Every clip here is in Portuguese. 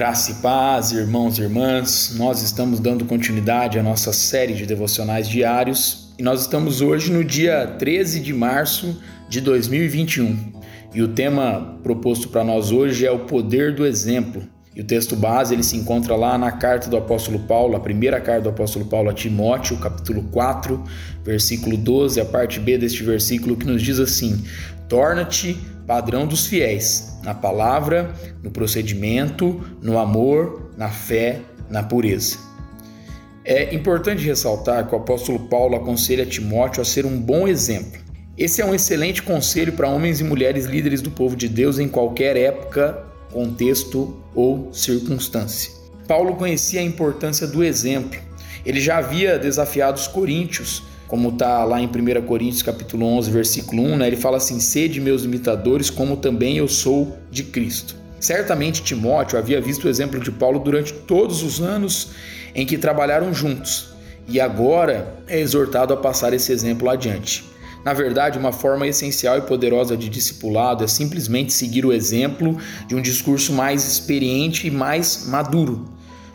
Graça e paz, irmãos e irmãs, nós estamos dando continuidade à nossa série de devocionais diários. E nós estamos hoje no dia 13 de março de 2021 e o tema proposto para nós hoje é o poder do exemplo. E o texto base ele se encontra lá na carta do apóstolo Paulo, a primeira carta do apóstolo Paulo a Timóteo, capítulo 4, versículo 12, a parte B deste versículo que nos diz assim: Torna-te padrão dos fiéis, na palavra, no procedimento, no amor, na fé, na pureza. É importante ressaltar que o apóstolo Paulo aconselha Timóteo a ser um bom exemplo. Esse é um excelente conselho para homens e mulheres líderes do povo de Deus em qualquer época, contexto ou circunstância. Paulo conhecia a importância do exemplo. Ele já havia desafiado os coríntios como está lá em 1 Coríntios capítulo 11, versículo 1, né? ele fala assim: "Sede meus imitadores, como também eu sou de Cristo". Certamente Timóteo havia visto o exemplo de Paulo durante todos os anos em que trabalharam juntos, e agora é exortado a passar esse exemplo adiante. Na verdade, uma forma essencial e poderosa de discipulado é simplesmente seguir o exemplo de um discurso mais experiente e mais maduro.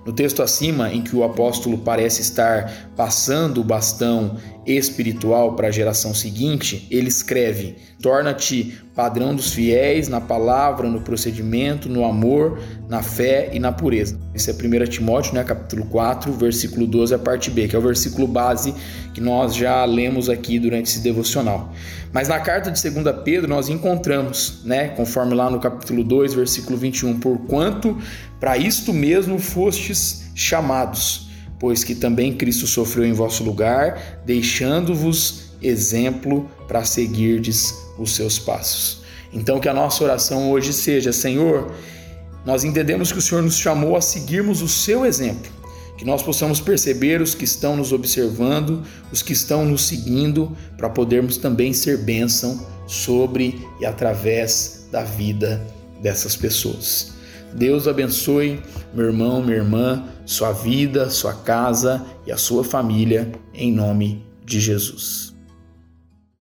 No texto acima, em que o apóstolo parece estar passando o bastão espiritual para a geração seguinte, ele escreve: Torna-te padrão dos fiéis na palavra, no procedimento, no amor, na fé e na pureza. Esse é 1 Timóteo, né, capítulo 4, versículo 12, a parte B, que é o versículo base que nós já lemos aqui durante esse devocional. Mas na carta de 2 Pedro nós encontramos, né, conforme lá no capítulo 2, versículo 21, porquanto para isto mesmo fostes chamados pois que também Cristo sofreu em vosso lugar, deixando-vos exemplo para seguirdes os seus passos. Então que a nossa oração hoje seja, Senhor, nós entendemos que o Senhor nos chamou a seguirmos o seu exemplo, que nós possamos perceber os que estão nos observando, os que estão nos seguindo, para podermos também ser bênção sobre e através da vida dessas pessoas. Deus abençoe meu irmão, minha irmã, sua vida, sua casa e a sua família, em nome de Jesus.